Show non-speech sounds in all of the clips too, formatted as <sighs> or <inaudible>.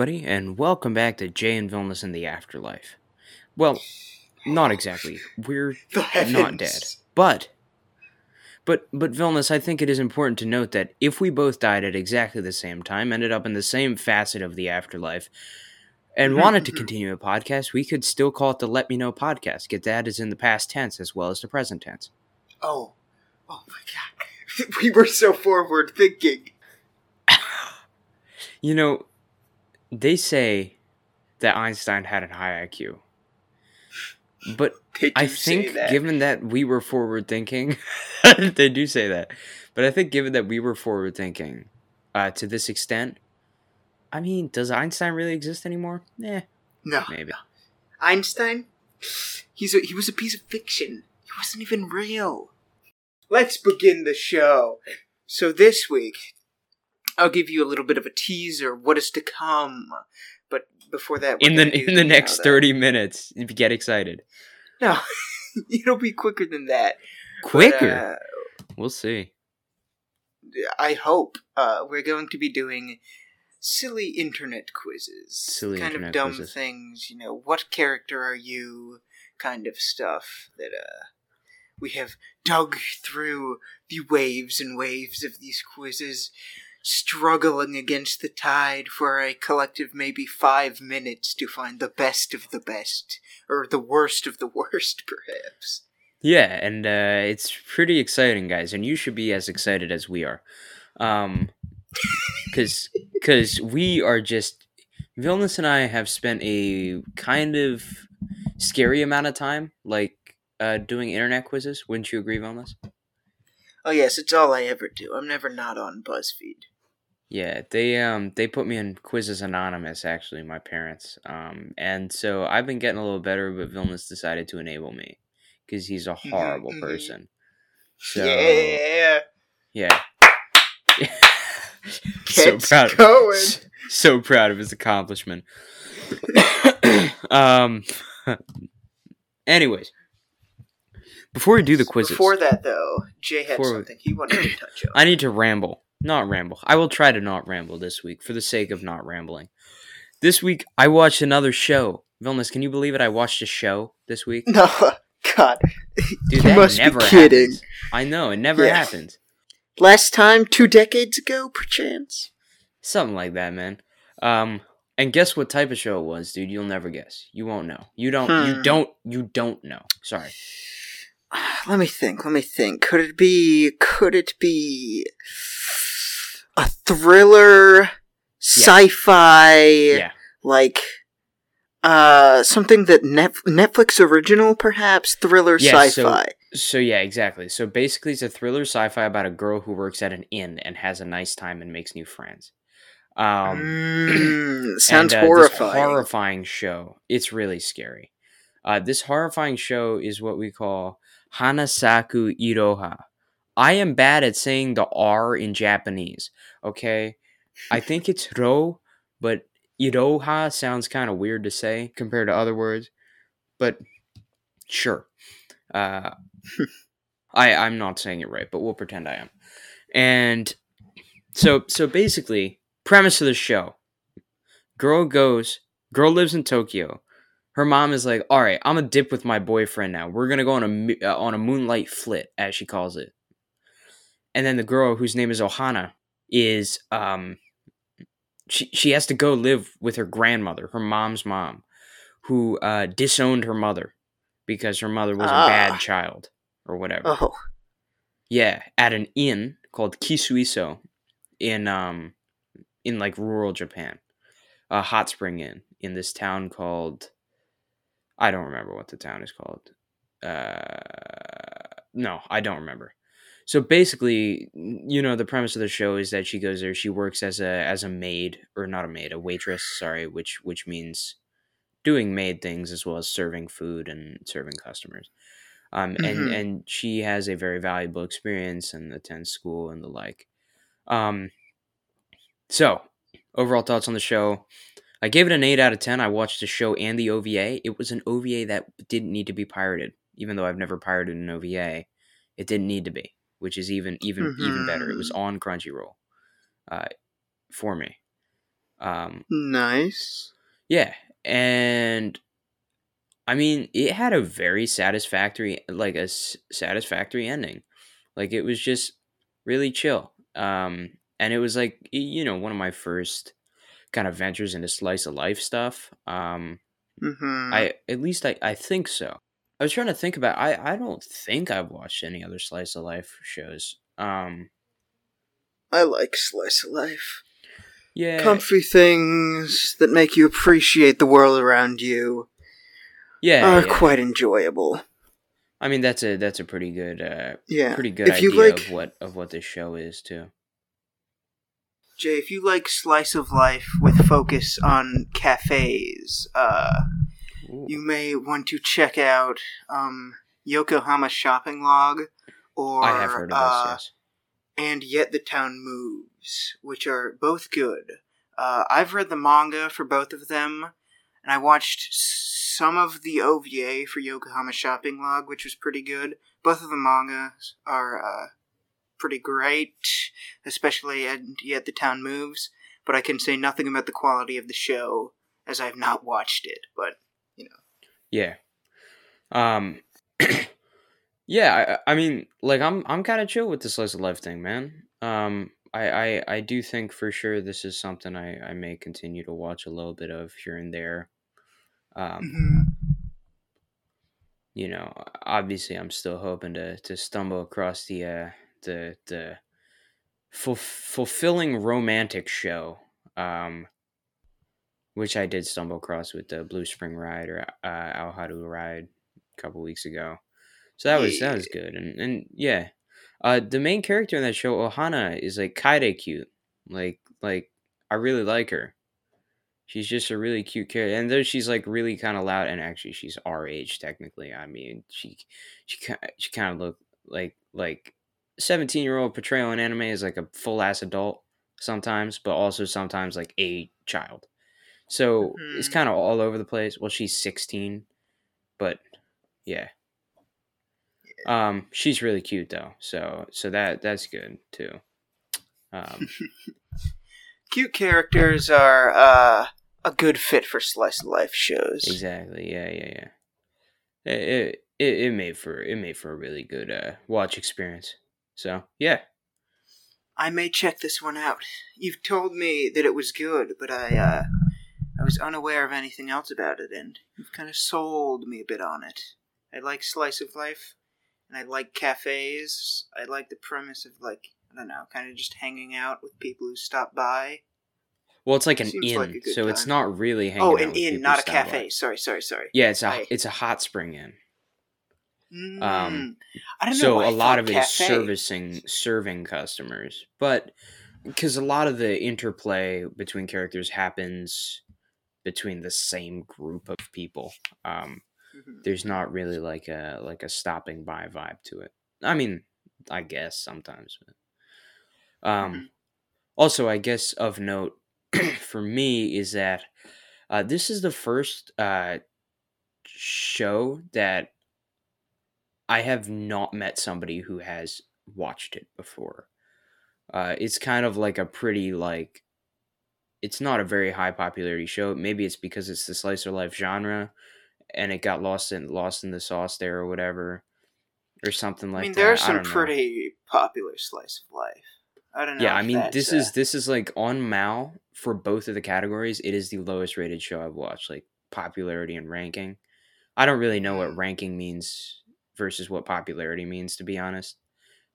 Everybody, and welcome back to Jay and Vilnius in the Afterlife. Well, not exactly. We're <laughs> not dead, but, but, but Vilnius, I think it is important to note that if we both died at exactly the same time, ended up in the same facet of the afterlife, and Mhm, wanted to mhm. continue a podcast, we could still call it the Let Me Know podcast. Get that is in the past tense as well as the present tense. Oh, oh my god. <laughs> we were so forward thinking. You know, they say that Einstein had a high IQ, but <laughs> I think, that. given that we were forward thinking, <laughs> they do say that. But I think, given that we were forward thinking uh, to this extent, I mean, does Einstein really exist anymore? Eh, no, maybe. Einstein. He's a, he was a piece of fiction. He wasn't even real. Let's begin the show. So this week, I'll give you a little bit of a teaser what is to come. But before that, In the in the next know, thirty minutes, if you get excited, No, <laughs> it'll be quicker than that. But, quicker. uh, we'll see. I hope uh, we're going to be doing silly internet quizzes, Silly kind internet of dumb quizzes. things. You know, what character are you? Kind of stuff that uh, we have dug through the waves and waves of these quizzes, struggling against the tide for a collective maybe five minutes to find the best of the best, or the worst of the <laughs> worst, perhaps. Yeah, and uh, it's pretty exciting, guys, and you should be as excited as we are, um, <laughs> because because we are just Vilnius and I have spent a kind of scary amount of time like uh, doing internet quizzes. Wouldn't you agree, Vilnius? Oh yes, it's all I ever do. I'm never not on BuzzFeed. Yeah, they um they put me in quizzes anonymous actually, my parents. Um, and so I've been getting a little better, but Vilnius decided to enable me because he's a horrible mhm. person. So yeah. yeah. <laughs> so proud going. <laughs> s- so proud of his accomplishment <coughs> um <laughs> anyways before we do the quizzes Before that, though, Jay had Before we- something he wanted to touch <coughs> on. i need to ramble not ramble i will try to not ramble this week for the sake of not rambling this week i watched another show Vilnius, can you believe it? I watched a show this week. <laughs> No, God. Dude, you that must never be kidding. happens. I know, it never Yeah. happens. Last time, two decades ago, perchance. Something like that, man. Um, and guess what type of show it was, dude? You'll never guess. You won't know. You don't. You Hmm. don't. You don't know. Sorry. <sighs> Let me think. Let me think. Could it be? Could it be a thriller, sci-fi, Yeah. like uh something that Nef- Netflix original, perhaps thriller, Yeah, sci-fi? So yeah, exactly. So basically, it's a thriller sci-fi about a girl who works at an inn and has a nice time and makes new friends. Um, Mm, <clears throat> sounds and, uh, horrifying. horrifying show. It's really scary. Uh, this horrifying show is what we call Hanasaku Iroha. I am bad at saying the R in Japanese. Okay, I <laughs> think it's ro, but Iroha sounds kind of weird to say compared to other words. But sure, uh, I I'm not saying it right, but we'll pretend I am. And so so basically, premise of the show: girl goes, girl lives in Tokyo. Her mom is like, "All right, I'm gonna dip with my boyfriend now. We're gonna go on a uh, on a moonlight flit, as she calls it." And then the girl, whose name is Ohana, is um, she she has to go live with her grandmother, her mom's mom, who uh, disowned her mother because her mother was Ah. a bad child or whatever. Oh, Yeah, at an inn called Kisuiso in um in like rural Japan. A hot spring inn in this town called I don't remember what the town is called. Uh no, I don't remember. So basically, you know, the premise of the show is that she goes there, she works as a as a maid or not a maid, a waitress, sorry, which which means doing maid things as well as serving food and serving customers um, and Mhm. and she has a very valuable experience and attends school and the like. Um, so overall thoughts on the show. I gave it an eight out of ten. I watched the show and the OVA. It was an OVA that didn't need to be pirated, even though I've never pirated an OVA. It didn't need to be, which is even even even better. It was on Crunchyroll, uh, for me. Um, Nice. yeah, and I mean, it had a very satisfactory, like a s- satisfactory ending. Like it was just really chill. Um, and it was like you know one of my first kind of ventures into slice of life stuff. Um, Mm-hmm. I at least I, I think so. I was trying to think about I I don't think I've watched any other slice of life shows. Um I like slice of life. yeah. Comfy things that make you appreciate the world around you yeah, are yeah. quite enjoyable. I mean that's a that's a pretty good uh Yeah. pretty good If idea you like, of what of what this show is too. Jay, if you like slice of life with focus on cafes, uh, Ooh. you may want to check out um, Yokohama Shopping Log or I have heard of uh, this, and Yet the Town Moves, which are both good. Uh, I've read the manga for both of them, and I watched some of the OVA for Yokohama Shopping Log, which was pretty good. Both of the mangas are uh, pretty great, especially and Yet the Town Moves. But I can say nothing about the quality of the show as I've not watched it. But yes. Yeah. Um <clears throat> Yeah, I, I mean, like I'm I'm kind of chill with the slice of life thing, man. Um I, I I do think for sure this is something I I may continue to watch a little bit of here and there. Um Mhm. you know, obviously I'm still hoping to to stumble across the uh the the ful- fulfilling romantic show um which I did stumble across with the Blue Spring Ride or uh Ao Haru Ride a couple weeks ago. So that was that was good and and yeah. Uh the main character in that show Ohana is like kinda cute. Like like I really like her. She's just a really cute character, and though she's like really kind of loud, and actually she's our age technically. I mean, she she she kind of look like like seventeen year old portrayal in anime is like a full ass adult sometimes, but also sometimes like a child. So it's Mhm. kind of all over the place. Well, she's sixteen, but yeah. Um, she's really cute though, so so that that's good too. Um, <laughs> cute characters are uh, a good fit for slice of life shows. Exactly. Yeah, yeah, yeah. It it, it, it made for it made for a really good uh watch experience. So yeah. I may check this one out. You've told me that it was good, but I uh, I was unaware of anything else about it, and you've kind of sold me a bit on it. I like slice of life, and I like cafes. I like the premise of like I don't know, kind of just hanging out with people who stop by. Well, it's like an Seems inn, like so it's not really hanging out. oh, an inn, not a cafe. by. Sorry, sorry, sorry. Yeah, it's a I- it's a hot spring inn. Mm, Um, I don't know. So a lot of it is cafe. servicing serving customers, but because a lot of the interplay between characters happens between the same group of people. Um, Mhm. there's not really like a like a stopping by vibe to it. I mean, I guess sometimes. But, um, Mhm. also, I guess of note <clears throat> for me is that uh, this is the first uh, show that I have not met somebody who has watched it before. Uh, it's kind of like a pretty like. It's not a very high popularity show. Maybe it's because it's the slice of life genre, and it got lost in lost in the sauce there or whatever, or something like that. I mean, that. there are some don't know. pretty popular slice of life. I don't know. Yeah, I mean, this uh, is this is like on Mal for both of the categories. It is the lowest rated show I've watched, like popularity and ranking. I don't really know what Mm. ranking means versus what popularity means, to be honest.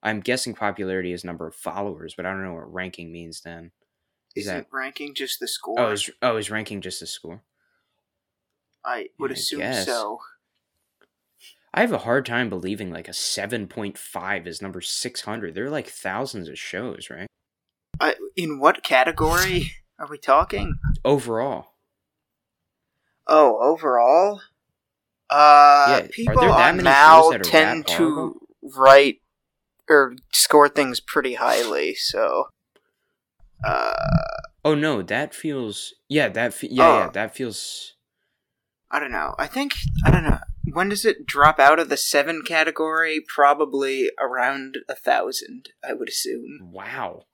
I'm guessing popularity is number of followers, but I don't know what ranking means. Then is that ranking just the score? oh is oh is ranking just the score? I would I assume guess. so. I have a hard time believing like a seven point five is number six hundred. There are like thousands of shows, right? I, in what category <laughs> are we talking? Overall, Oh, overall? Uh, Yeah, are people on many Mal that are tend to write or score things pretty highly, so. Uh, Oh no, that feels yeah, that fe- yeah, yeah, Oh. that feels I don't know. I think, I don't know. When does it drop out of the seven category? Probably around a thousand, I would assume. wow.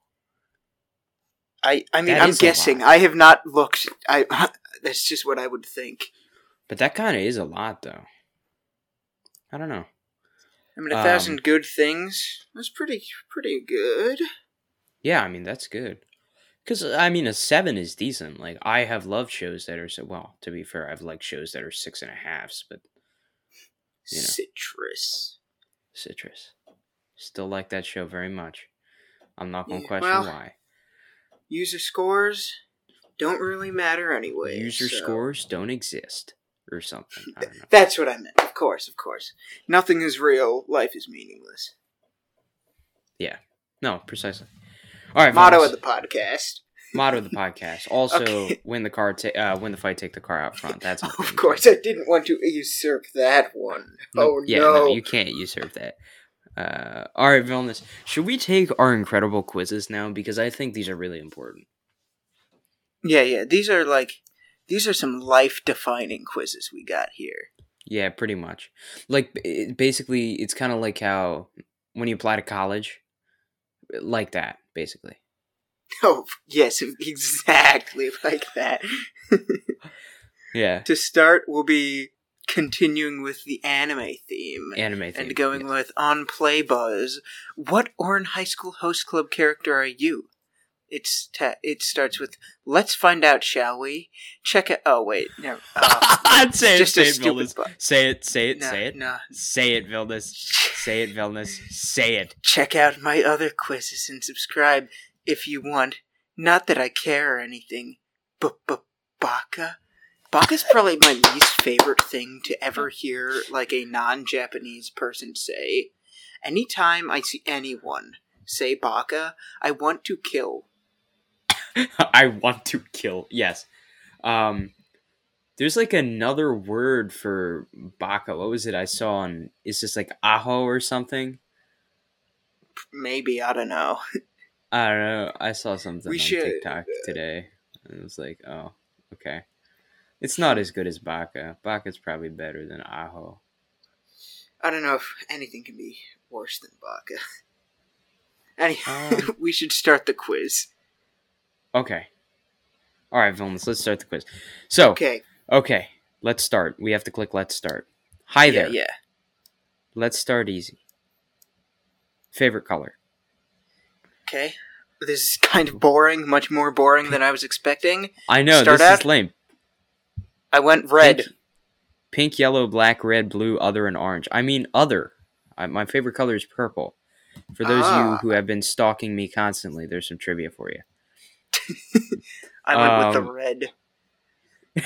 I I mean That I'm guessing. I have not looked. I <laughs> that's just what I would think. But that kind of is a lot, though. I don't know. I mean, a Um, thousand good things. That's pretty pretty good. Yeah, I mean that's good. Because I mean, a seven is decent. Like I have loved shows that are so well. To be fair, I've liked shows that are six and a halves, but You know. Citrus. Citrus still like that show very much. I'm not gonna Yeah, question well, why. User scores don't really matter anyway. User so- scores don't exist, or something. I don't <laughs> know. That's what I meant. Of course, of course. Nothing is real. Life is meaningless. Yeah. No, precisely. All right, Motto of the podcast. motto of the podcast. <laughs> Also, Okay. win the car. Ta- uh, win the fight. Take the car out front. That's of course, I didn't want to usurp that one. No, oh yeah, no! you can't usurp that. Uh, all right, Vilnius. Should we take our incredible quizzes now? Because I think these are really important. Yeah, yeah. These are like these are some life-defining quizzes we got here. Yeah, pretty much. Like it, basically, it's kind of like how when you apply to college, like that, basically. <laughs> Oh yes, exactly <laughs> like that. Yeah, to start, we'll be continuing with the anime theme. anime thing. and going with on play buzz. What Ouran High School host club character are you? It's ta- it starts with let's find out, shall we? Check it. Oh wait, no. Uh, <laughs> say it, say it, stupid. Vilnius. Bu- Say it, say it, no, say it. no. Say it, Vilnius. Say it, Vilnius. Say it. Check out my other quizzes and subscribe if you want. Not that I care or anything. But but baka. Baka's probably my least favorite thing to ever hear like a non-Japanese person say. Anytime I see anyone say baka, I want to kill. <laughs> I want to kill. Yes. Um there's like another word for baka. What was it I saw on it's just like aho or something? Maybe I don't know. I don't know. I saw something We on should, TikTok today. And it was like, oh, okay. It's not as good as baka. Baka's probably better than aho. I don't know if anything can be worse than baka. <laughs> Any, Um, <laughs> we should start the quiz. Okay. All right, villains, let's start the quiz. So, okay. Okay. let's start. We have to click let's start. Hi yeah, there. yeah. Let's start easy. Favorite color? Okay. This is kind of boring, much more boring than I was expecting. I know Start this out? is lame. I went red. Pink, pink, yellow, black, red, blue, other, and orange. I mean other. I, my favorite color is purple. For those of you Ah. who have been stalking me constantly, there's some trivia for you. <laughs> I went with Um, the red.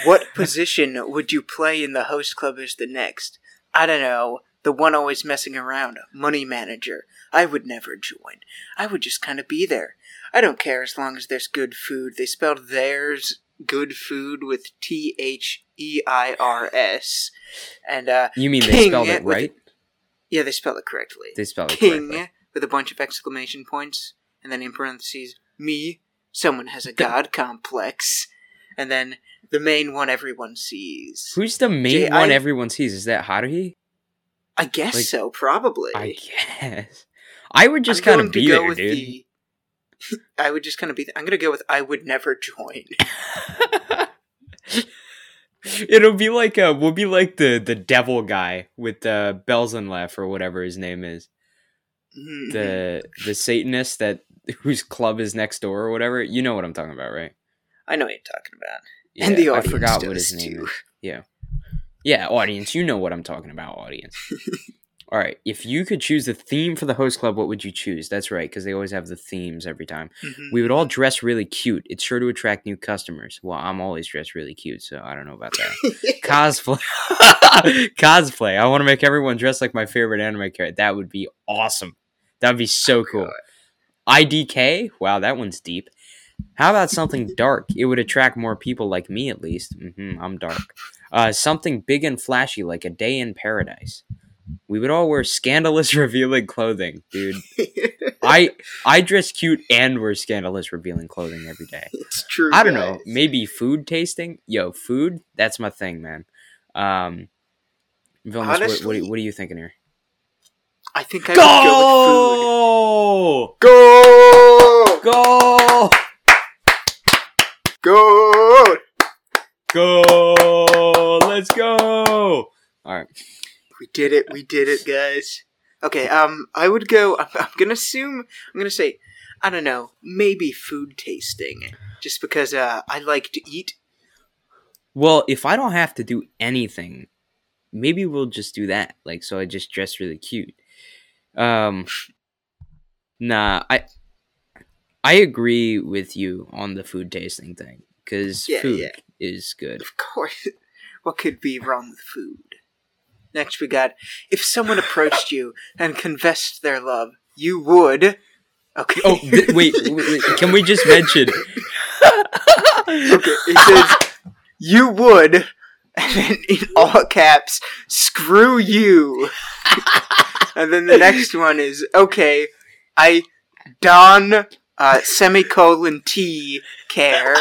What <laughs> position would you play in the host club as the next? I don't know. The one always messing around. Money manager. I would never join. I would just kind of be there. I don't care as long as there's good food. They spelled theirs good food with T H E I R S. And, uh, You mean they spelled it with- right? yeah, they spelled it correctly. They spelled it King correctly. with a bunch of exclamation points, and then in parentheses, me, someone has a god complex, and then the main one everyone sees. Who's the main Jay, one I- everyone sees? Is that Haruhi? I guess like- so, probably. I guess. I would just kind of be go there, with dude. the. <laughs> I would just kind of be. I'm going to go with I would never join. <laughs> It'll be like uh we'll be like the the devil guy with the bells and laugh or whatever his name is. Mhm. The the Satanist that <laughs> whose club is next door or whatever. You know what I'm talking about, right? I know what you're talking about. and the I audience forgot does what his name too. is. Yeah, audience, you know what I'm talking about, audience. <laughs> All right, if you could choose the theme for the host club, what would you choose? That's right, because they always have the themes every time. Mhm. We would all dress really cute. It's sure to attract new customers. Well, I'm always dressed really cute, so I don't know about that. <laughs> Cosplay. Cosplay. I want to make everyone dress like my favorite anime character. That would be awesome. That would be so cool. IDK? Wow, that one's deep. How about something dark? It would attract more people like me, at least. hmm I'm dark. Uh, something big and flashy, like a day in paradise. We would all wear scandalous, <laughs> revealing clothing, dude. <laughs> I I dress cute and wear scandalous, revealing clothing every day. it's true. I don't know. Maybe food tasting. Yo, food. That's my thing, man. Um, Vilnius, what, what, what are you thinking here? I think I would go. Go! Go! Go! Go! Go! Let's go! All right. We did it. We did it, guys. Okay. Um, I would go. I'm, <laughs> I'm gonna assume. I'm gonna say. I don't know. Maybe food tasting, just because uh, I like to eat. Well, if I don't have to do anything, maybe we'll just do that. Like, so I just dress really cute. Um, nah, I I agree with you on the food tasting thing because Yeah, food yeah. is good. Of course. <laughs> What could be wrong with food? Next, we got if someone approached you and confessed their love, you would. Okay. Oh, th- wait, wait, wait, can we just mention? <laughs> okay. It says you would, <laughs> and then in all caps, screw you. And then the next <laughs> one is okay. I don uh, semicolon T care.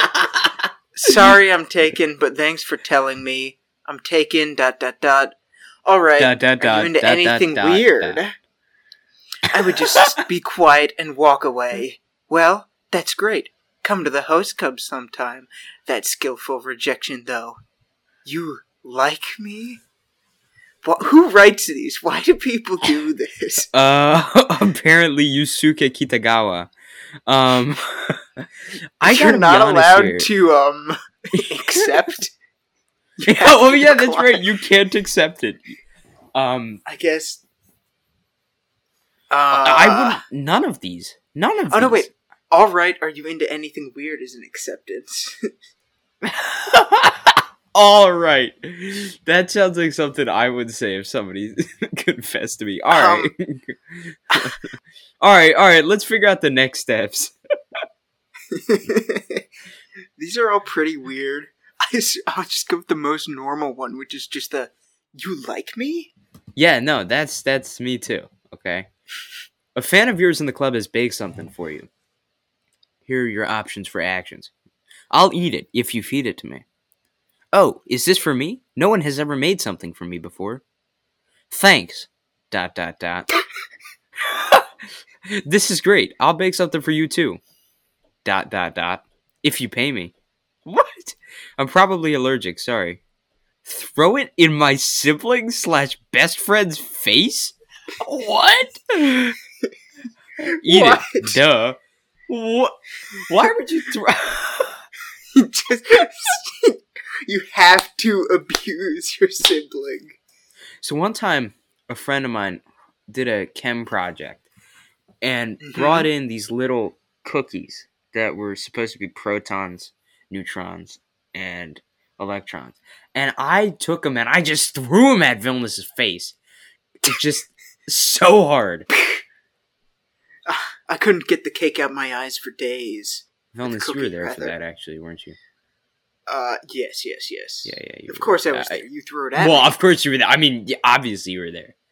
<laughs> Sorry, I'm taken, but thanks for telling me. I'm taken. Dot dot dot. All right. Dot, dot, Are dot, you into dot, anything dot, weird? dot. I would just <laughs> be quiet and walk away. Well, that's great. Come to the host club sometime. That skillful rejection, though. You like me? Who writes these? Why do people do <laughs> this? Uh, <laughs> apparently Yusuke Kitagawa. Um, <laughs> I You're not allowed here. to um accept. Yeah, oh yeah, that's right. You can't accept it. Um, I guess. Uh, I would none of these. None of. Oh no! Wait. All right. Are you into anything weird? Is an acceptance. All right, that sounds like something I would say if somebody <laughs> confessed to me. All um, right, <laughs> all right, all right. Let's figure out the next steps. <laughs> These are all pretty weird. I will just go with the most normal one, which is just the "You like me?" Yeah, no, that's that's me too. Okay, a fan of yours in the club has baked something for you. Here are your options for actions. I'll eat it if you feed it to me. Oh, is this for me? No one has ever made something for me before. Thanks. Dot dot dot. <laughs> this is great. I'll bake something for you too. Dot dot dot. If you pay me. What? I'm probably allergic, sorry. Throw it in my sibling slash best friend's face? What? Eat What? it. Duh. What? Why would you throw <laughs> <laughs> You just you have to abuse your sibling. So one time, a friend of mine did a chem project and Mhm. brought in these little cookies that were supposed to be protons, neutrons, and electrons. And I took them and I just threw them at Vilnius's face. It's just so hard. I couldn't get the cake out my eyes for days. Vilnius, you were there for that, actually, weren't you? Uh, yes, yes, yes. Yeah, yeah. You Of course I was there. You threw it at Well, me. of course you were there. I mean, yeah, obviously you were there. <laughs>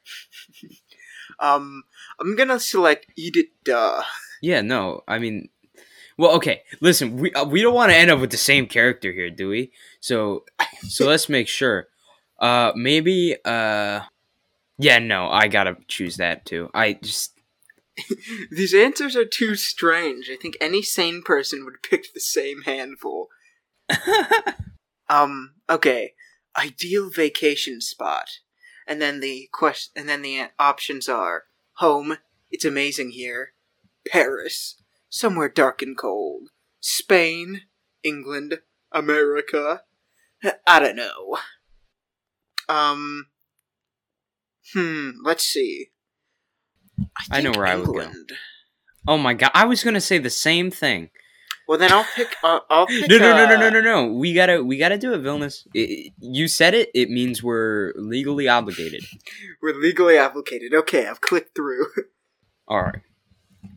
Um, I'm gonna select eat it. Duh. Yeah, no, I mean, well, okay. Listen, we uh, we don't want to end up with the same character here, do we? So, <laughs> so let's make sure. Uh, maybe. Uh, yeah, no, I gotta choose that too. I just <laughs> These answers are too strange. I think any sane person would pick the same handful. <laughs> Um, okay. Ideal vacation spot. And then the question and then the options are home, it's amazing here. Paris, somewhere dark and cold. Spain, England, America. I don't know. Um Hmm, let's see. I know think where I would go. Oh my god, I was gonna say the same thing. Well, then I'll pick. Uh, I'll pick. No, no, no, no, uh, no, no, no. We gotta, we gotta do it, Vilnius. I- I- you said it. It means we're legally obligated. We're legally obligated. Okay, I've clicked through. <laughs> All right.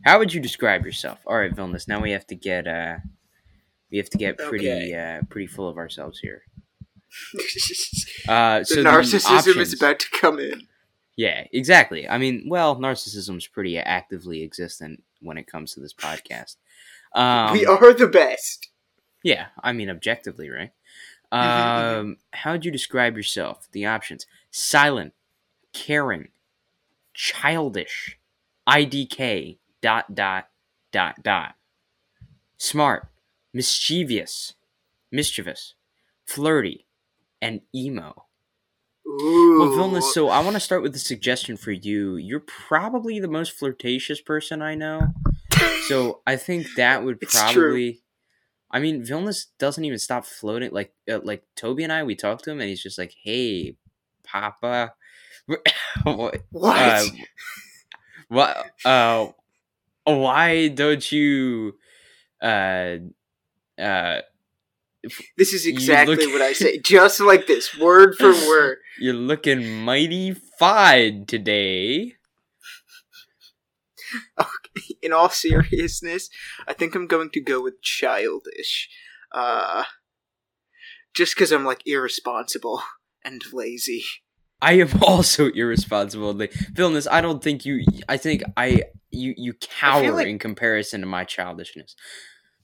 How would you describe yourself? All right, Vilnius. Now we have to get, uh, we have to get pretty, Okay. uh, pretty full of ourselves here. <laughs> the Uh, so the narcissism options- is about to come in. Yeah, exactly. I mean, well, narcissism's pretty actively existent when it comes to this podcast. Um, we are the best. Yeah, I mean, objectively, right? mhm. Um, how would you describe yourself? The options: silent, caring, childish, IDK, dot dot dot dot, smart, mischievous, mischievous, flirty, and emo. Ooh. Well, Vilna, so I want to start with a suggestion for you. You're probably the most flirtatious person I know. So I think that would It's true. probably. I mean, Vilnius doesn't even stop floating. Like, uh, like Toby and I, we talk to him, and he's just like, "Hey, Papa, <coughs> what? what? Uh, what? Uh, why don't you? Uh, uh, this is exactly look- what I say, just like this, word for <laughs> word. you're looking mighty fine today." <laughs> <laughs> In all seriousness, I think I'm going to go with childish. Uh, just because I'm like irresponsible and lazy. I am <laughs> also irresponsible. Vilnius, I don't think you. I think I you you cower like- in comparison to my childishness.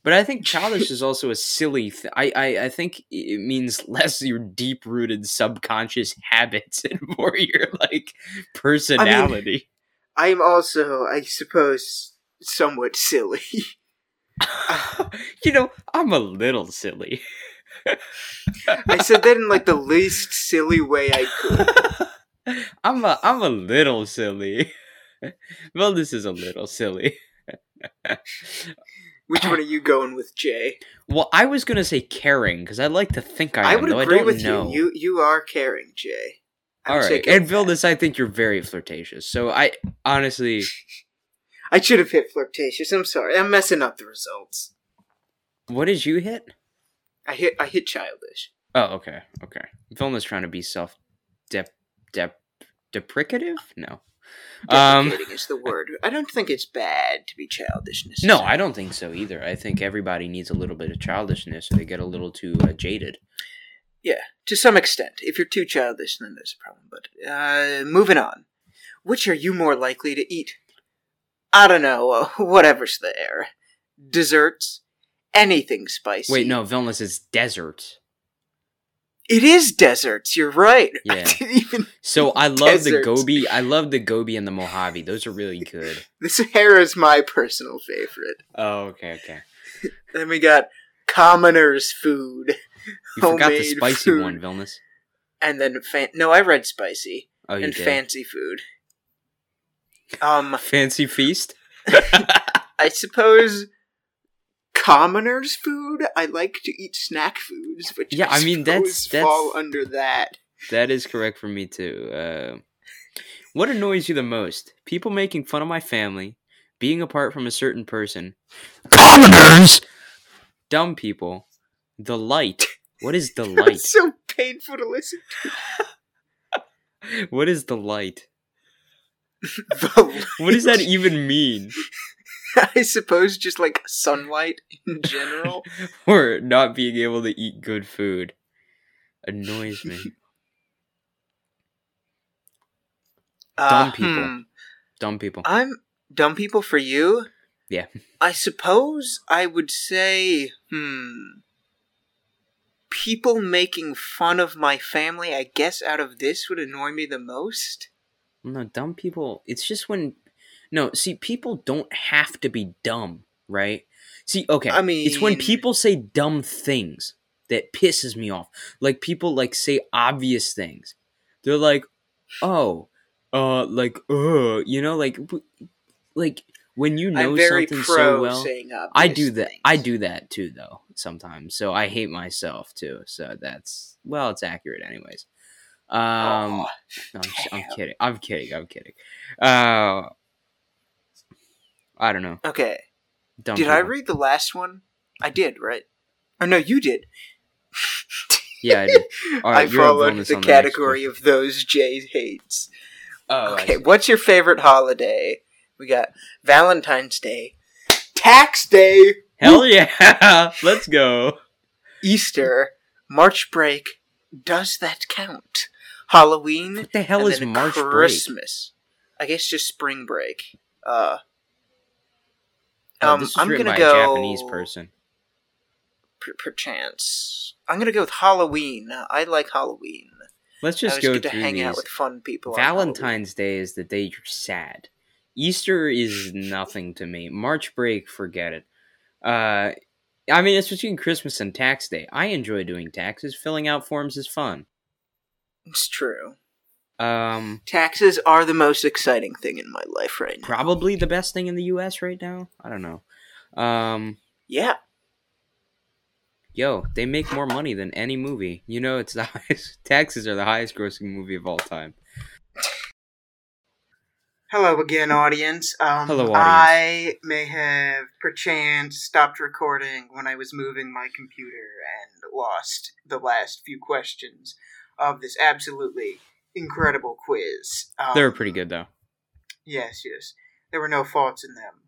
But I think <laughs> childish is also a silly. Th- I, I I think it means less your deep rooted subconscious habits and more your like personality. I'm also, I suppose, somewhat silly. <laughs> you know, I'm a little silly. I said that in like the least silly way I could. <laughs> I'm a I'm a little silly. <laughs> well, this is a little silly. Which one are you going with, Jay? Well, I was gonna say caring because I like to think I, I, am, would agree I with know. you. You you are caring, Jay. I All right, and that. I think you're very flirtatious. So I honestly, <laughs> I should have hit flirtatious. I'm sorry. I'm messing up the results. what did you hit? I hit I hit childish. Oh, okay, okay. Vilnius trying to be self dep dep deprecative? No. Um, Deprecating is the word. I don't think it's bad to be childishness. no. I don't think so either. I think everybody needs a little bit of childishness, or they get a little too uh, jaded. To some extent. If you're too childish, then there's a problem. But uh, moving on. Which are you more likely to eat? I don't know. Uh, <laughs> whatever's there. Desserts. Anything spicy. Wait, no, Vilnius is desert. It is deserts. You're right. <laughs> I Yeah. didn't even. <laughs> So I love the gobi. I love the gobi and the Mojave. Those are really good. The Sahara is my personal favorite. Oh, okay, okay. Then we got commoners' food, You forgot the spicy food. one, Vilnius. and then fan- no, I read spicy Oh, and did. fancy food. Um, Fancy feast. <laughs> I suppose commoners' food. I like to eat snack foods, which Yeah, I mean, that's- that's- fall under that. that is correct for me too. Uh, what annoys you the most? People making fun of my family, being apart from a certain person, commoners, dumb people, the light. What is the <laughs> light? It's so painful to listen to. what is the light? The <laughs> What does that even mean? <laughs> I suppose just like sunlight in general. or not being able to eat good food annoys me. Uh, Dumb people. hmm. Dumb people. I'm dumb people for you. Yeah. I suppose I would say, hmm. People making fun of my family, I guess out of this would annoy me the most. No, dumb people. It's just when. No, see, people don't have to be dumb, right? See, okay. I mean, it's when people say dumb things that pisses me off. Like people like say obvious things. They're like, "Oh, uh, like, uh, you know, like, like when you know something so well." I do that. things. I do that too, though sometimes. So I hate myself too. So that's well, it's accurate, anyways. Um, Aw, no, I'm, I'm kidding. I'm kidding. I'm kidding. Uh, I don't know. okay. Dumb did I read the last one? I did, right? Oh no, you did. <laughs> Yeah, I did. <laughs> All right, I under the on the category of those Jay hates. Oh, okay, what's your favorite holiday? We got Valentine's Day, Tax Day, Hell yeah! <laughs> Let's go. Easter, March break. Does that count? Halloween. What the hell and is then March break? Christmas. I guess just spring break. Uh, Oh, um, this I'm gonna by go a Japanese person. per- perchance. I'm gonna go with Halloween. I like Halloween. Let's just always go get to hang these. out with fun people. on Valentine's Day is the day you're sad. Easter is nothing to me. March break, forget it. Uh, I mean, it's between Christmas and tax day. I enjoy doing taxes. Filling out forms is fun. It's true. Um, Taxes are the most exciting thing in my life right now. probably the best thing in the U.S. right now. I don't know. Um, Yeah. yo, they make more money than any movie. You know, it's the <laughs> highest. Taxes are the highest grossing movie of all time. Hello again, audience. Um, Hello, audience. I may have perchance stopped recording when I was moving my computer and lost the last few questions of this absolutely incredible quiz. Um, They were pretty good though. Yes, yes. There were no faults in them.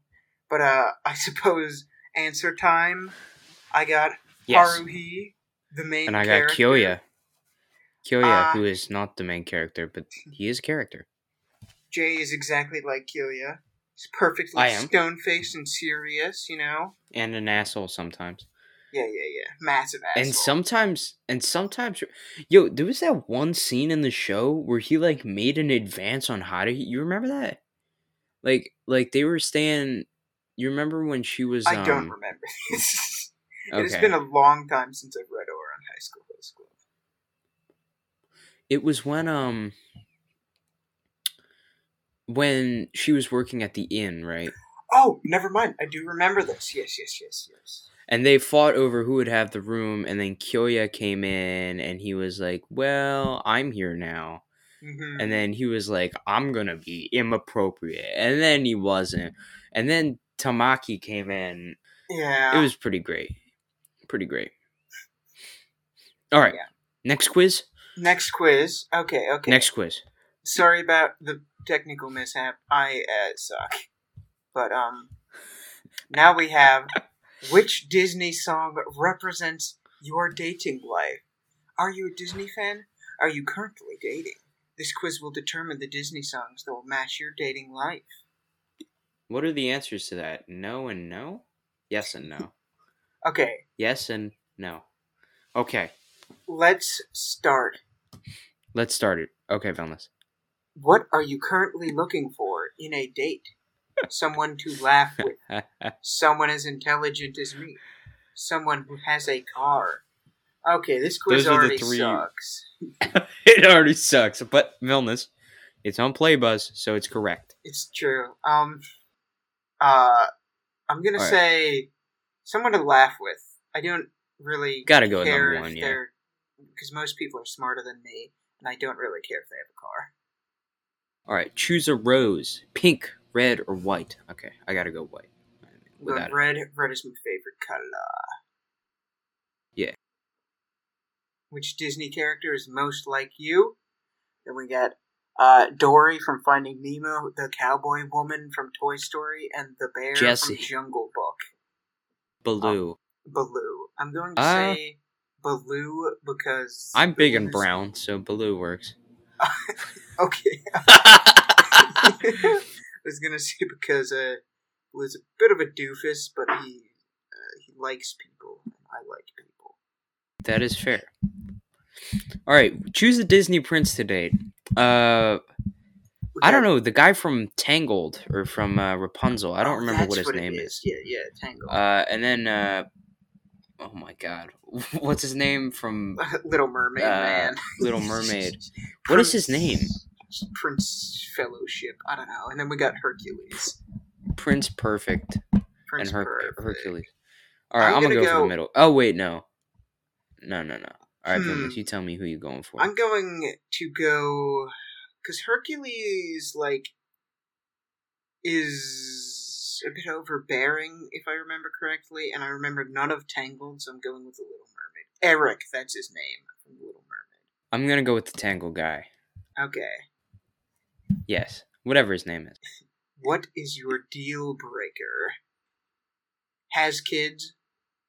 But uh, <laughs> I suppose answer time. I got Yes, Haruhi, the main and I got character. Kyoya. Kyoya, Uh, who is not the main character, but he is a character. Jay is exactly like Kyoya. He's perfectly stone faced and serious, you know? and an asshole sometimes. Yeah, yeah, yeah. Massive asshole. And sometimes, and sometimes, yo, there was that one scene in the show where he like made an advance on how to. You remember that? Like, like they were staying. You remember when she was? I um, don't remember this. <laughs> Okay. It's been a long time since I've read Ouran High School Host Club. it was when um. When she was working at the inn, right? Oh, never mind. I do remember this. Yes, yes, yes, yes. And they fought over who would have the room, and then Kyoya came in, and he was like, "Well, I'm here now." hmm and then he was like i'm gonna be inappropriate and then he wasn't and then tamaki came in yeah. it was pretty great pretty great all right Yeah. next quiz Next quiz. Okay, okay. next quiz Sorry about the technical mishap. I uh, suck. But um, now we have which Disney song represents your dating life? Are you a Disney fan? Are you currently dating? This quiz will determine the Disney songs that will match your dating life. what are the answers to that no and no yes and no <laughs> Okay, yes and no okay let's start. let's start it okay Vilnius. What are you currently looking for in a date? Someone to laugh <laughs> with. Someone as intelligent as me. Someone who has a car. Okay, this quiz Those are the already three- sucks. <laughs> it already sucks but Vilnius, it's on playbuzz so it's correct It's true. Um, uh, I'm gonna Alright. say someone to laugh with. I don't really Gotta go with care number one, if yeah. they're because most people are smarter than me, and I don't really care if they have a car. All right choose a rose pink red or white okay i gotta go white Without it. red, red is my favorite color. Yeah. Which Disney character is most like you? Then we got uh, Dory from Finding Nemo, the cowboy woman from Toy Story, and the bear Jessie. from Jungle Book. Baloo. Baloo. I'm going to Uh, say Baloo because I'm big and brown, so Baloo works. <laughs> Okay. <laughs> I was gonna say because uh, was a bit of a doofus, but he uh, he likes people. and I like people. that is fair. All right, choose a Disney prince to date. Uh, I don't know the guy from Tangled or from uh, Rapunzel. I don't Oh, remember what his it name is. Yeah, yeah, Tangle. Uh, and then uh, oh my god, <laughs> what's his name from <laughs> Little Mermaid uh, man. Little <laughs> Mermaid? What is his name? Prince Fellowship. I don't know. And then we got Hercules. Prince Perfect Prince and Her- Perfect. Hercules. All right, I'm I'm, gonna, gonna go, for the middle. Oh wait, no, no, no, no. All right, Hmm. You tell me who you're going for. I'm going to go because Hercules like is a bit overbearing, if I remember correctly, and I remember none of Tangled, so I'm going with the Little Mermaid. Eric, that's his name from the Little Mermaid. I'm gonna go with the Tangled guy. Okay, Yes, whatever his name is. <laughs> what is your deal breaker? Has kids,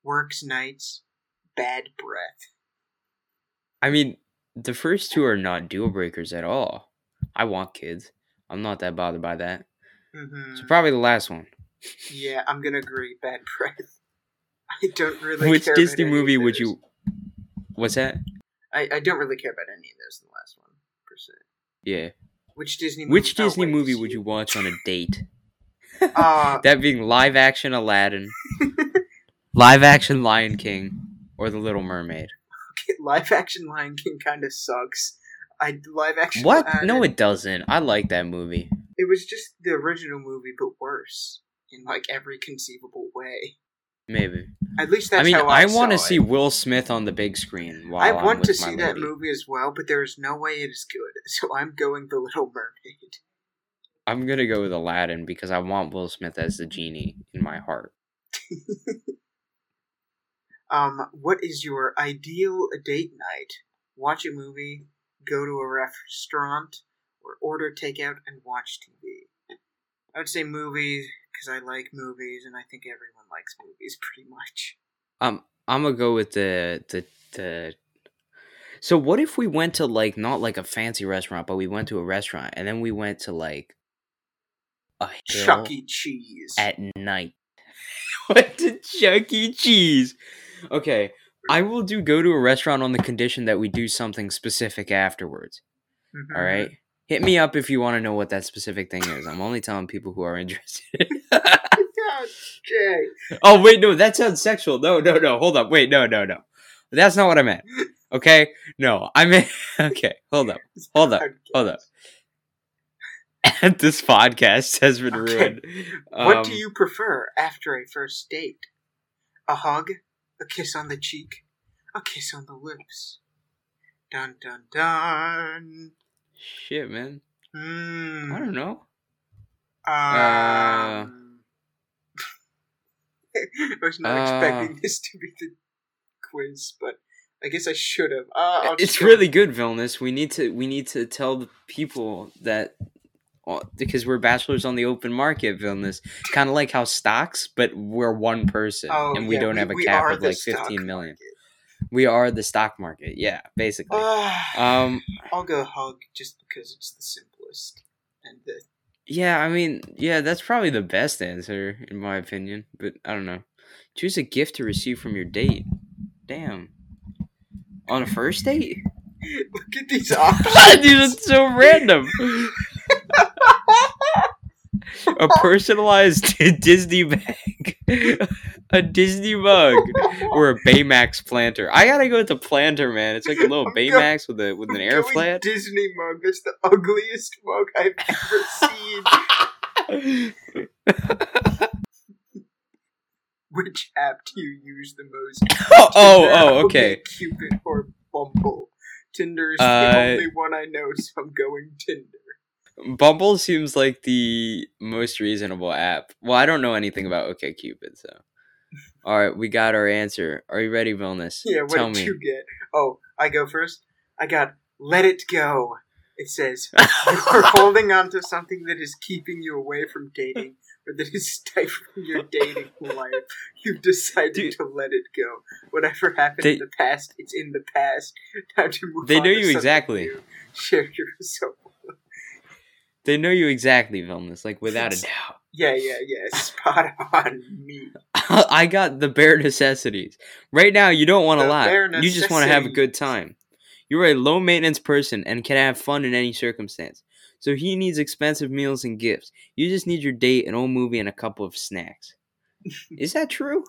works nights, bad breath. I mean, the first two are not deal breakers at all. I want kids. I'm not that bothered by that. hmm So probably the last one. Yeah, I'm gonna agree. Bad <laughs> breath. I don't really. Which Disney movie would you? What's that? I, I don't really care about any of those in the last one, per se. Yeah. Which Disney movie? Which oh, Disney wait, movie would you watch on a date? <laughs> <laughs> Uh, That being live action Aladdin, Live action Lion King or The Little Mermaid. Okay, live action Lion King kind of sucks. I live action. What? Aladdin- No, it doesn't. I like that movie. It was just the original movie, but worse in like every conceivable way. Maybe. At least that's I mean, how I, I, want to see. Will Smith on the big screen. I want to see that lady. movie as well, but there is no way it is good. <laughs> So I'm going The Little Mermaid. I'm gonna go with Aladdin because I want Will Smith as the genie in my heart. <laughs> Um, what is your ideal date night? Watch a movie, go to a restaurant, or order takeout and watch TV. I would say movies because I like movies, and I think everyone likes movies <laughs> pretty much. Um, I'm gonna go with the the the. So what if we went to like not like a fancy restaurant, but we went to a restaurant and then we went to like a Chuck E. Cheese. at night. <laughs> went to Chuck E. Cheese. Okay, I will do go to a restaurant on the condition that we do something specific afterwards. Mhm. All right. Hit me up if you want to know what that specific thing is. I'm only telling people who are <laughs> interested. Oh wait, no, that sounds sexual. No, no, no. Hold up. Wait, no, no, no. That's not what I meant. Okay? No, I meant <laughs> Okay, hold up. Hold up. Hold up. <laughs> this podcast has been Okay. ruined. What Um, do you prefer after a first date? A hug? A kiss on the cheek? A kiss on the lips? Dun dun dun. Shit, man. Hmm. I don't know. Um, <laughs> I was not Uh, expecting this to be the quiz, but I guess I should have. Uh, it's go- really good, Vilnius. We need to we need to tell the people that uh, because we're bachelors on the open market, Vilnius. Kind of like how stocks, but we're one person Oh, and we yeah, don't have a cap of like fifteen million. market. We are the stock market. Yeah, basically. Ah, <sighs> Um. I'll go hug just because it's the simplest and the Yeah, I mean, yeah, that's probably the best answer in my opinion. But I don't know. Choose a gift to receive from your date. Damn. On a first date? <laughs> look at these options. <laughs> Dude, it's so random. <laughs> a personalized <laughs> Disney bag, a Disney mug, or a Baymax planter. I gotta go with the planter, man. It's like a little I'm Baymax with a with an I'm air flat. Disney mug. That's the ugliest mug I've ever seen. Which app do you use the most? <laughs> oh, oh, oh, okay. Cupid or Bumble. Tinder is the Uh, only one I know, so I'm going Tinder. Bumble seems like the most reasonable app. Well, I don't know anything about OkCupid, so. All right, we got our answer. Are you ready, Vilnius? Yeah, what Tell did me. you get? Oh, I go first. I got "Let It Go." It says <laughs> you're holding on to something that is keeping you away from dating, or that is stifling your dating life. You've decided Dude. to let it go. Whatever happened They- in the past, it's in the past. Time to move. They know you exactly. new. Share your <laughs> soul. They know you exactly, Vilnius, like without a doubt. Yeah, yeah, yeah. Spot <laughs> on me. <laughs> I got the bare necessities. Right now, you don't want a The lot. You just want to have a good time. You're a low maintenance person and can have fun in any circumstance. So he needs expensive meals and gifts. You just need your date, an old movie, and a couple of snacks. <laughs> Is that true?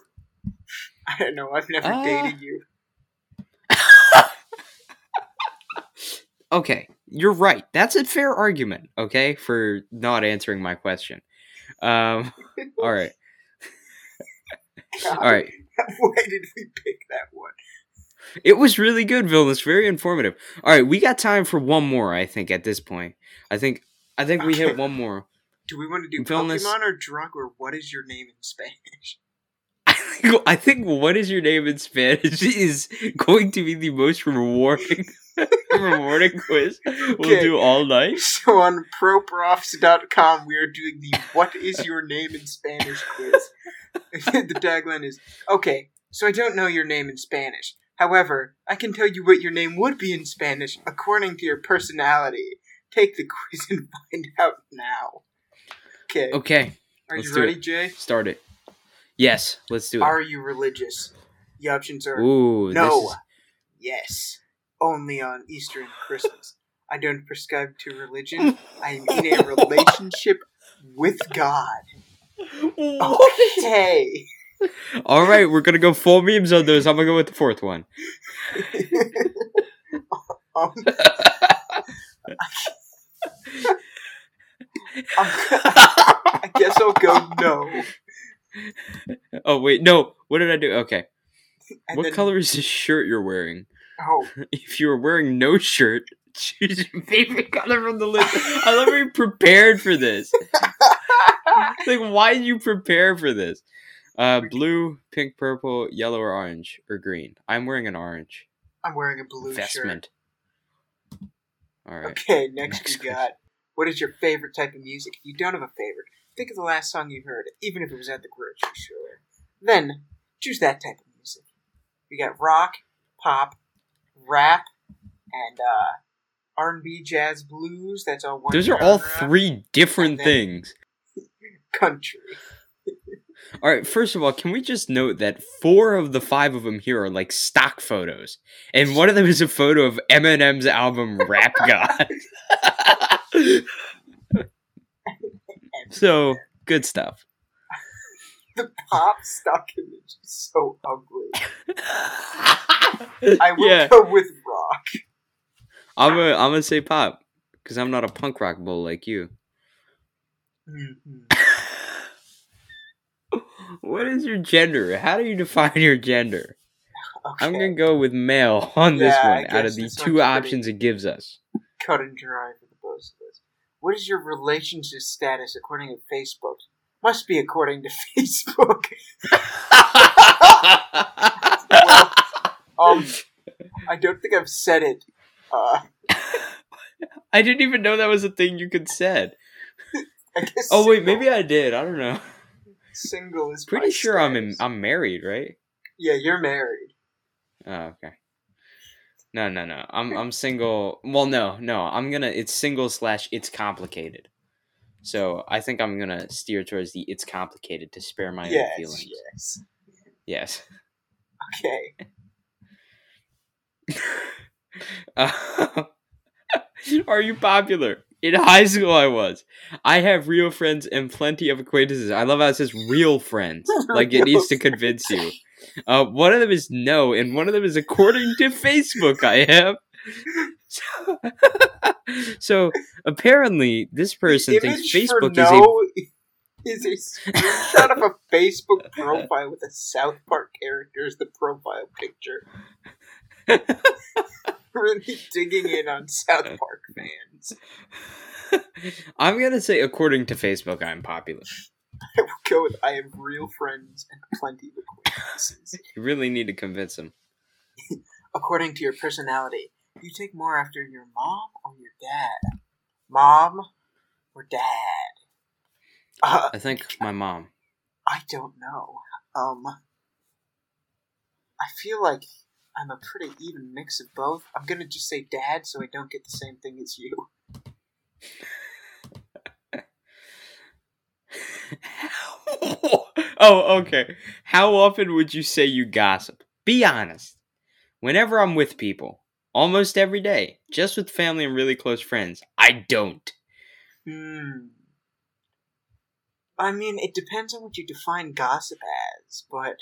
I don't know. I've never Ah. dated you. Okay, you're right. That's a fair argument, okay, for not answering my question. Um, <laughs> all right. all right. <laughs> Why did we pick that one? It was really good, Vilnius. Very informative. All right, we got time for one more. I think at this point, I think I think we hit one more. Do we want to do Villainous- Pokemon or drug or what is your name in Spanish? <laughs> I think, I think what is your name in Spanish is going to be the most rewarding <laughs> rewarding quiz we'll Okay. do all night. So on proprofs.com we are doing the What is your name in Spanish quiz. <laughs> the tagline is Okay, so I don't know your name in Spanish. However, I can tell you what your name would be in Spanish according to your personality. Take the quiz and <laughs> find out now. Okay. Okay, Are let's you ready, it. Jay? start it. Yes, let's do it. Are you religious? The options are Ooh, No. This is, Yes. Only on Easter and Christmas. <laughs> I don't prescribe to religion. I'm <laughs> in a relationship with God. what? Okay. <laughs> All right, we're gonna go full memes on those. I'm gonna go with the fourth one. um, I'm, I guess I'll go no. oh wait, no. What did I do? Okay. And what then- color is the shirt you're wearing? Oh, <laughs> If you were wearing no shirt, <laughs> choose your favorite color from the list. I love how you prepared for this. <laughs> Like, why did you prepare for this? Uh, blue, pink, purple, yellow, or orange, or green. I'm wearing an orange. I'm wearing a blue shirt. Investment. All right. Okay, next, Next we got what is your favorite type of music? If you don't have a favorite, think of the last song you heard, even if it was at the grocery store. Then choose that type of music. We got rock, pop, rap, and uh, R&B, jazz, blues. That's all one. Those are all three different things. <laughs> country. <laughs> All right, first of all, can we just note that four of the five of them here are like stock photos, and one of them is a photo of Eminem's album Rap <laughs> God. so good stuff. The pop stock image is so ugly. <laughs> I will yeah, go with rock. I'm gonna I'm gonna say pop because I'm not a punk rock bull like you. Mhm. <laughs> What is your gender? How do you define your gender? Okay. I'm gonna go with male <laughs> on this Yeah, I one out of the two options it gives us. cut and dry for the both of us. What is your relationship status according to Facebook? Must be according to <laughs> Facebook. <laughs> Um, I don't think I've said it. Uh, I didn't even know that was a thing you could said. <laughs> I guess. Oh wait, maybe I did. I don't know. single is Pretty sure I'm in. I'm married, right? Yeah, you're married. Oh, okay. No, no, no. I'm I'm single. Well, no, no. I'm gonna. It's single slash. It's complicated. So I think I'm gonna steer towards the it's complicated to spare my own yes, feelings. yes. Yes. Okay. Uh, <laughs> are you popular? In high school, I was. I have real friends and plenty of acquaintances. I love how it says real friends. <laughs> Like it needs to convince you. Uh, one of them is no, and one of them is according to <laughs> Facebook. I am. <laughs> So, apparently, this person thinks Facebook is a. is a screenshot of a <laughs> Facebook profile with a South Park character as the profile picture. <laughs> really digging in on South Park fans. I'm gonna say, according to Facebook, I'm popular. I will go with I have real friends and plenty of acquaintances. You really need to convince them. According to your personality, you take more after your mom or your dad? Mom or dad? Uh, I think my mom. I don't know. Um, I feel like I'm a pretty even mix of both. I'm gonna just say dad so I don't get the same thing as you. <laughs> oh, okay. How often would you say you gossip? Be honest. Whenever I'm with people, almost every day, just with family and really close friends, I don't. Hmm. I mean, it depends on what you define gossip as, but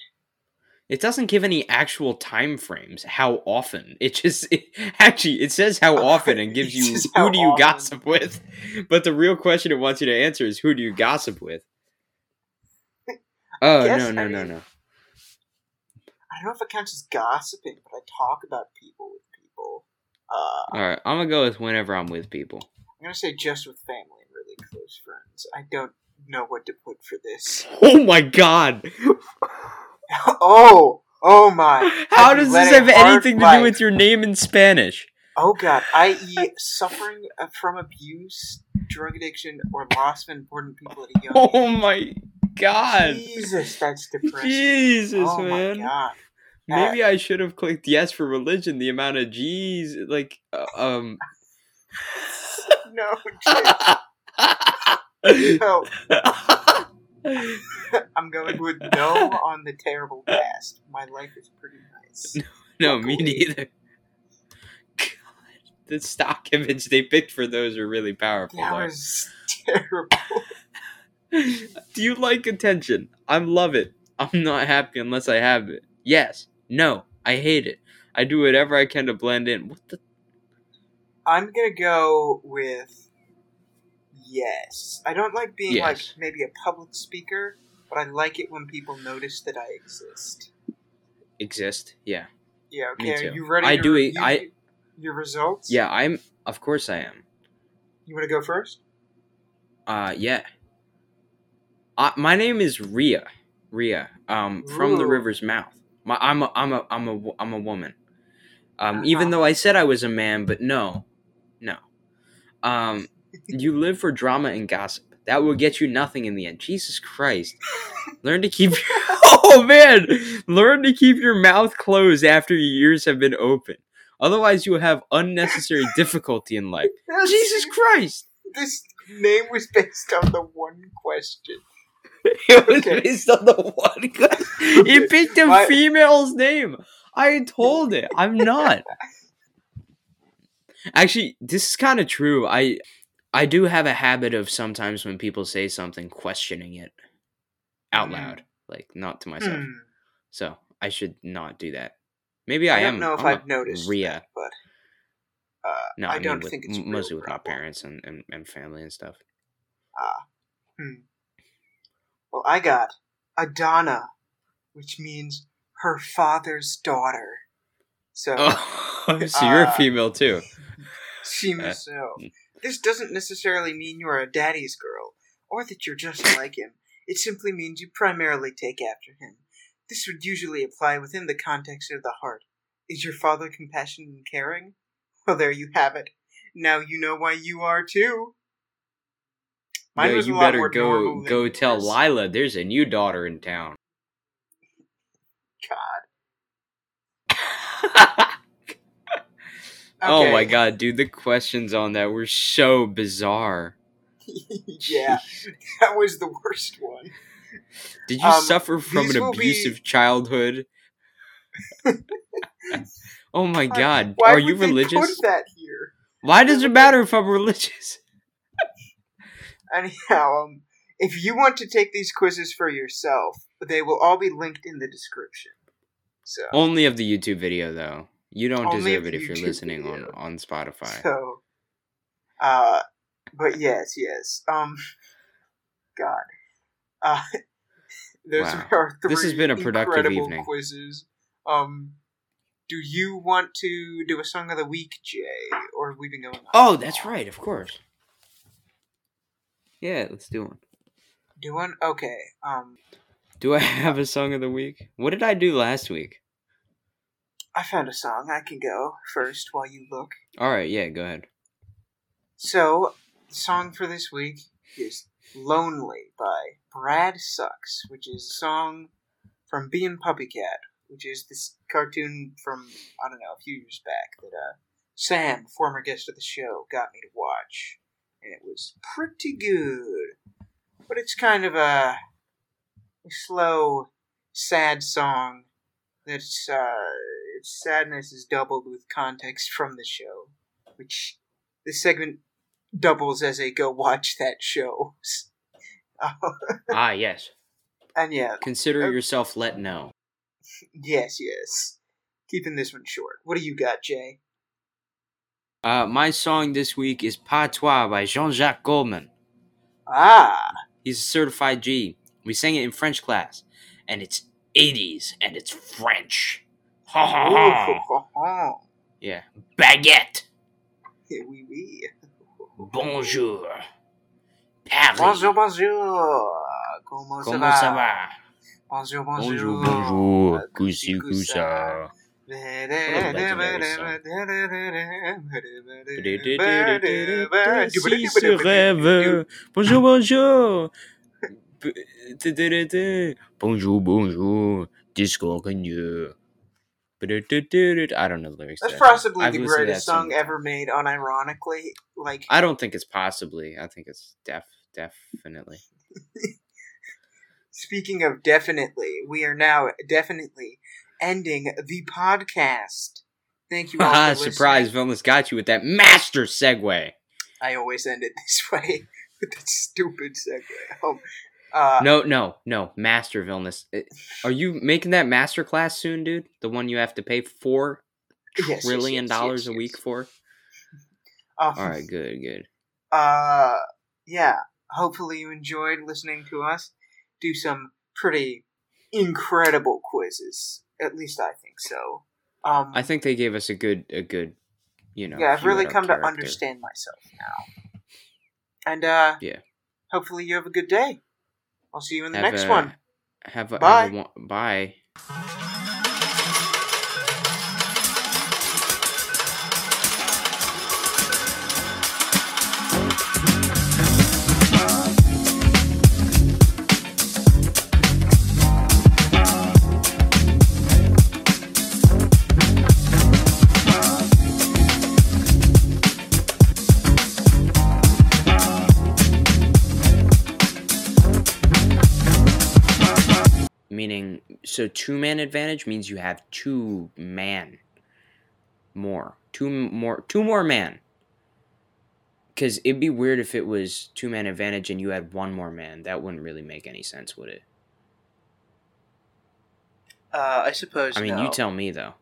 It doesn't give any actual time frames. How often? It just <laughs> it, actually it says how often and <laughs> gives you who do you often. gossip with. <laughs> But the real question it wants you to answer is who do you gossip with? Oh guess, no no I no mean- no! I don't know if it counts as gossiping. But I talk about people. Uh, All right, I'm gonna go with whenever I'm with people. I'm gonna say just with family and really close friends. I don't know what to put for this. <laughs> Oh my god! <laughs> oh, oh my! How you does this have anything to life? do with your name in Spanish? Oh god, i.e., <laughs> suffering uh, from abuse, drug addiction, or loss of important people at a young Oh age. my god! Jesus, that's depressing. Jesus, oh man. Maybe I should have clicked yes for religion. The amount of G's, like, uh, um. <laughs> No, no. <laughs> I'm going with no on the terrible past. My life is pretty nice. <laughs> no, me neither. God, the stock image they picked for those are really powerful. That though. was terrible. Do you like attention? I love it. I'm not happy unless I have it. Yes. No. I hate it. I do whatever I can to blend in. What the? I'm gonna go with yes. I don't like being like maybe a public speaker, but I like it when people notice that I exist. Exist? Yeah. Yeah, okay. Are you ready? I to do it- I- your results. Yeah. I'm. Of course I am. You want to go first? Uh. Yeah. Uh, my name is Ria. Ria. Um. From the river's mouth. My. I'm a. I'm a. I'm a. I'm a woman. Um. Uh-huh. Even though I said I was a man, but no. No. Um. <laughs> you live for drama and gossip. That will get you nothing in the end. Jesus Christ. Learn to keep <laughs> Oh man, learn to keep your mouth closed after your ears have been open. Otherwise, you will have unnecessary <laughs> difficulty in life. Jesus Christ. This name was based on the one question. <laughs> It was Okay. based on the one question. <laughs> It picked a My- female's name. I told it. I'm not. <laughs> Actually, this is kind of true. I I do have a habit of sometimes when people say something questioning it out Mm. loud, like not to myself. Hmm. So I should not do that. Maybe I, I don't am. know if I'm I've noticed Ria. that, but uh, No, I, I, don't with- think it's m- real mostly with my parents and, and, and family and stuff. Ah, hmm. Well, I got Adana, which means her father's daughter. So Oh, <laughs> so you're a Uh, female too. seems uh, so. mm. This doesn't necessarily mean you are a daddy's girl, or that you're just like him. It simply means you primarily take after him. This would usually apply within the context of the heart. Is your father compassionate and caring? Well, there you have it. Now you know why you are too. Mine Yo, was you better go go tell yours. Lila there's a new daughter in town. God. <laughs> Oh my god, dude, the questions on that were so bizarre. <laughs> yeah, that was the worst one. Did you Um, suffer from an will be- abusive childhood? <laughs> oh my god, Why are you religious? Put that here. Why does it matter if I'm religious? Anyhow, um, if you want to take these quizzes for yourself, they will all be linked in the description. So, Only of the YouTube video though. You don't deserve it if you're YouTube listening on video. on Spotify. so, uh, but yes, yes. Um, God, uh, <laughs> those Wow. are three This has been a productive evening. quizzes. Um, do you want to do a song of the week, Jay, or have we been going? on Oh, that's right, of course. Yeah, let's do one. Do one? Okay. Um, Do I <laughs> have a song of the week? What did I do last week? I found a song. I can go first while you look. All right, yeah, go ahead. So, the song for this week is Lonely by Brad Sucks, which is a song from Bee and PuppyCat, which is this cartoon from, I don't know, a few years back that uh, Sam, former guest of the show, got me to watch. And it was pretty good. But it's kind of a, a slow, sad song that's, uh, its sadness is doubled with context from the show, which this segment doubles as a go watch that show. ah, yes. <laughs> and yeah, Consider Uh, yourself let know. <laughs> yes, yes. Keeping this one short. What do you got, Jay? Uh, my song this week is Patois by Jean-Jacques Goldman. Ah, He's a certified G. We sang it in French class, and it's 80s and it's French. Ha ha ha. Yeah. Baguette. oui, oui. Bonjour. Paris. Bonjour, bonjour. Comment, ça, Comment va? ça va? Bonjour, bonjour. Bonjour, bonjour. Euh, Coussi, coussa. Ce rêve. Bonjour, bonjour. Bonjour, bonjour. Disco Cagneux. I don't know the lyrics. That's that possibly the greatest that song ever made, unironically. Like, I don't think it's possibly. I think it's def definitely. speaking of definitely, we are now definitely ending the podcast. Thank you all listening. surprise, Vilnius got you with that master segue. I always end it <laughs> this way with that stupid segue. Um, Uh, No, no, no. Master Vilnius. Uh, Are you making that master class soon, dude? The one you have to pay four Yes, yes, trillion yes, dollars yes, a week yes. for? <laughs> um, All right, good, good. Uh, yeah. Hopefully you enjoyed listening to us do some pretty incredible quizzes. At least I think so. Um, I think they gave us a good, a good, you know. yeah, I've really come to understand myself now. And uh, Yeah. Hopefully you have a good day. I'll see you in the Have next a- one. Have a, Bye. Have a, bye. So two man advantage means you have two man more, two more, two more man. Because it'd be weird if it was two man advantage and you had one more man. That wouldn't really make any sense, would it? Uh, I suppose. I mean, no. you tell me though.